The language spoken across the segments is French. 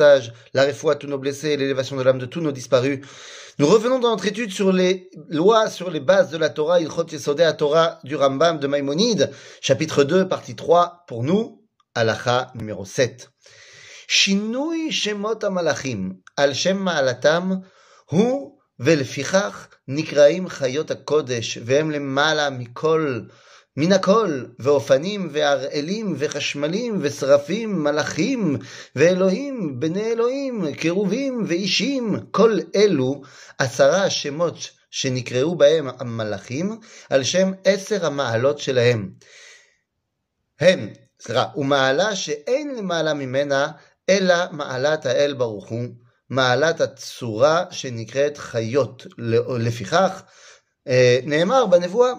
sauvetage, la réfoua à tous nos blessés, l'élévation de l'âme de tous nos disparus. Nous revenons dans notre étude sur les lois, sur les bases de la Torah, Ilchot Yesodei Torah du Rambam de Maïmonide, chapitre 2, partie 3, pour nous, halacha numéro 7. Shinui Shemot Amalachim, al Shem Ma'alatam, hu ולפיכך נקראים חיות הקודש, והם למעלה מכל מן הכל, ואופנים, והרעלים, וחשמלים, ושרפים, מלאכים, ואלוהים, בני אלוהים, קירובים, ואישים, כל אלו עשרה שמות שנקראו בהם המלאכים, על שם עשר המעלות שלהם. הם, סליחה, ומעלה שאין למעלה ממנה, אלא מעלת האל ברוך הוא, מעלת הצורה שנקראת חיות. לפיכך, נאמר בנבואה,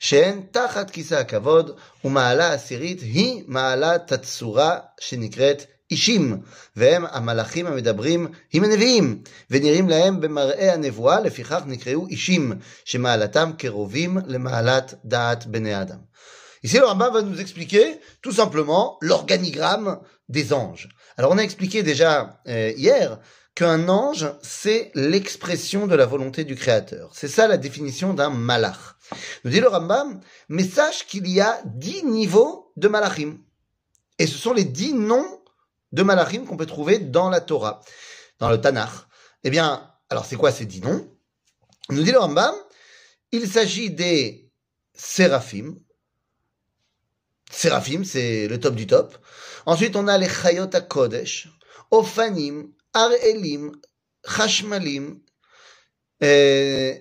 שהן תחת כיסא הכבוד, ומעלה עשירית היא מעלת הצורה שנקראת אישים, והם המלאכים המדברים עם הנביאים, ונראים להם במראה הנבואה, לפיכך נקראו אישים, שמעלתם קרובים למעלת דעת בני אדם. Ici, le Rambam va nous expliquer tout simplement l'organigramme des anges. Alors, on a expliqué déjà euh, hier qu'un ange, c'est l'expression de la volonté du Créateur. C'est ça la définition d'un malach. Nous dit le Rambam, mais sache qu'il y a dix niveaux de malachim. Et ce sont les dix noms de malachim qu'on peut trouver dans la Torah, dans le Tanakh. Eh bien, alors c'est quoi ces dix noms? Nous dit le Rambam, il s'agit des séraphim. Séraphim, c'est le top du top. Ensuite, on a les Chayot Kodesh, Ophanim, Chashmalim, euh,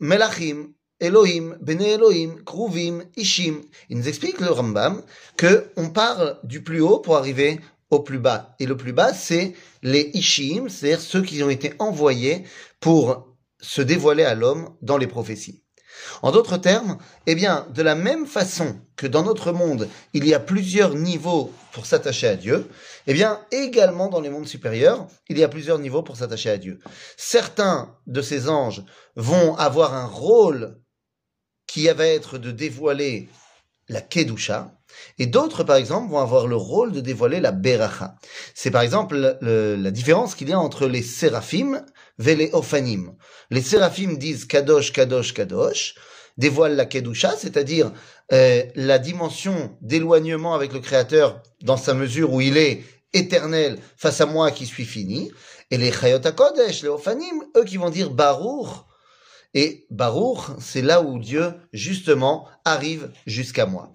Melachim, Elohim, Bene Elohim, Kruvim, Ishim. Il nous explique le Rambam que on parle du plus haut pour arriver au plus bas. Et le plus bas, c'est les Ishim, c'est-à-dire ceux qui ont été envoyés pour se dévoiler à l'homme dans les prophéties. En d'autres termes, eh bien, de la même façon que dans notre monde, il y a plusieurs niveaux pour s'attacher à Dieu, eh bien, également dans les mondes supérieurs, il y a plusieurs niveaux pour s'attacher à Dieu. Certains de ces anges vont avoir un rôle qui va être de dévoiler la Kedusha, et d'autres, par exemple, vont avoir le rôle de dévoiler la Beracha. C'est par exemple la différence qu'il y a entre les séraphim et les ophanim. Les séraphim disent Kadosh, Kadosh, Kadosh, dévoilent la Kedusha, c'est-à-dire euh, la dimension d'éloignement avec le Créateur dans sa mesure où il est éternel face à moi qui suis fini. Et les Chayot Kodesh, les Ophanim, eux qui vont dire Baruch, et Baruch, c'est là où Dieu, justement, arrive jusqu'à moi.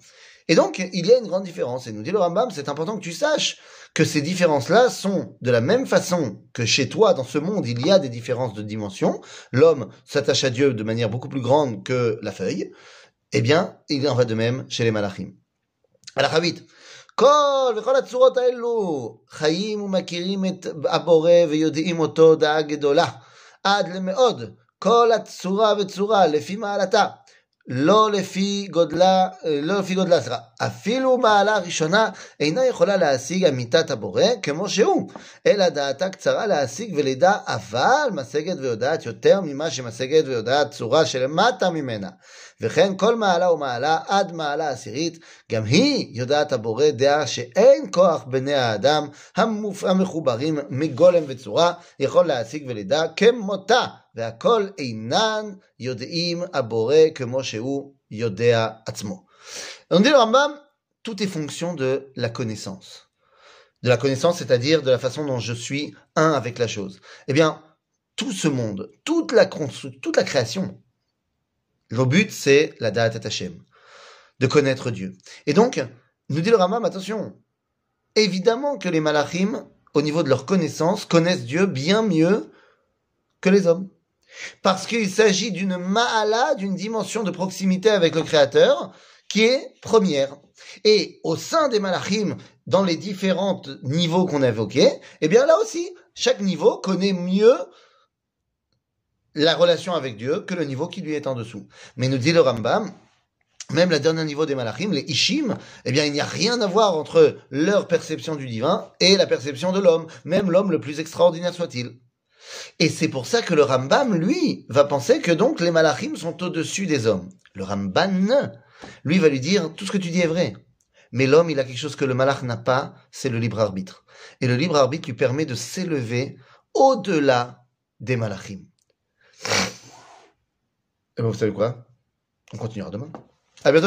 Et donc, il y a une grande différence. Et nous dit le Rambam, c'est important que tu saches que ces différences-là sont de la même façon que chez toi, dans ce monde, il y a des différences de dimension. L'homme s'attache à Dieu de manière beaucoup plus grande que la feuille. Eh bien, il en va de même chez les malachim. Alors, Habit. כל וכל הצורות האלו חיים ומכירים את הבורא ויודעים אותו דעה גדולה עד למאוד כל הצורה וצורה לפי מעלתה, לא לפי גודלה, לא לפי גודלה, סליחה, אפילו מעלה ראשונה אינה יכולה להשיג אמיתת הבורא כמו שהוא, אלא דעתה קצרה להשיג ולדע, אבל משגת ויודעת יותר ממה שמשגת ויודעת צורה שלמטה ממנה. וכן כל מעלה ומעלה עד מעלה עשירית, גם היא יודעת הבורא דעה שאין כוח בני האדם המחוברים מגולם וצורה יכול להשיג ולדע כמותה. והכל אינן יודעים הבורא כמו שהוא יודע עצמו. On dit le Rambam, tout est fonction de la connaissance. De la connaissance, c'est-à-dire de la façon dont je suis un avec la chose. Eh bien, tout ce monde, toute la, toute la création, le but, c'est la Da'at Hashem, de connaître Dieu. Et donc, nous dit le Rambam, attention, évidemment que les malachim, au niveau de leur connaissance, connaissent Dieu bien mieux que les hommes. Parce qu'il s'agit d'une ma'ala, d'une dimension de proximité avec le Créateur, qui est première. Et au sein des malachim, dans les différents niveaux qu'on a évoqués, eh bien là aussi, chaque niveau connaît mieux la relation avec Dieu que le niveau qui lui est en dessous. Mais nous dit le Rambam, même le dernier niveau des malachim, les ishim, eh bien, il n'y a rien à voir entre leur perception du divin et la perception de l'homme, même l'homme le plus extraordinaire soit-il. Et c'est pour ça que le Rambam, lui, va penser que donc les malachim sont au-dessus des hommes. Le Ramban, lui, va lui dire, tout ce que tu dis est vrai. Mais l'homme, il a quelque chose que le malach n'a pas, c'est le libre arbitre. Et le libre arbitre lui permet de s'élever au-delà des malachim. Et bien, vous savez quoi? On continuera demain. À bientôt.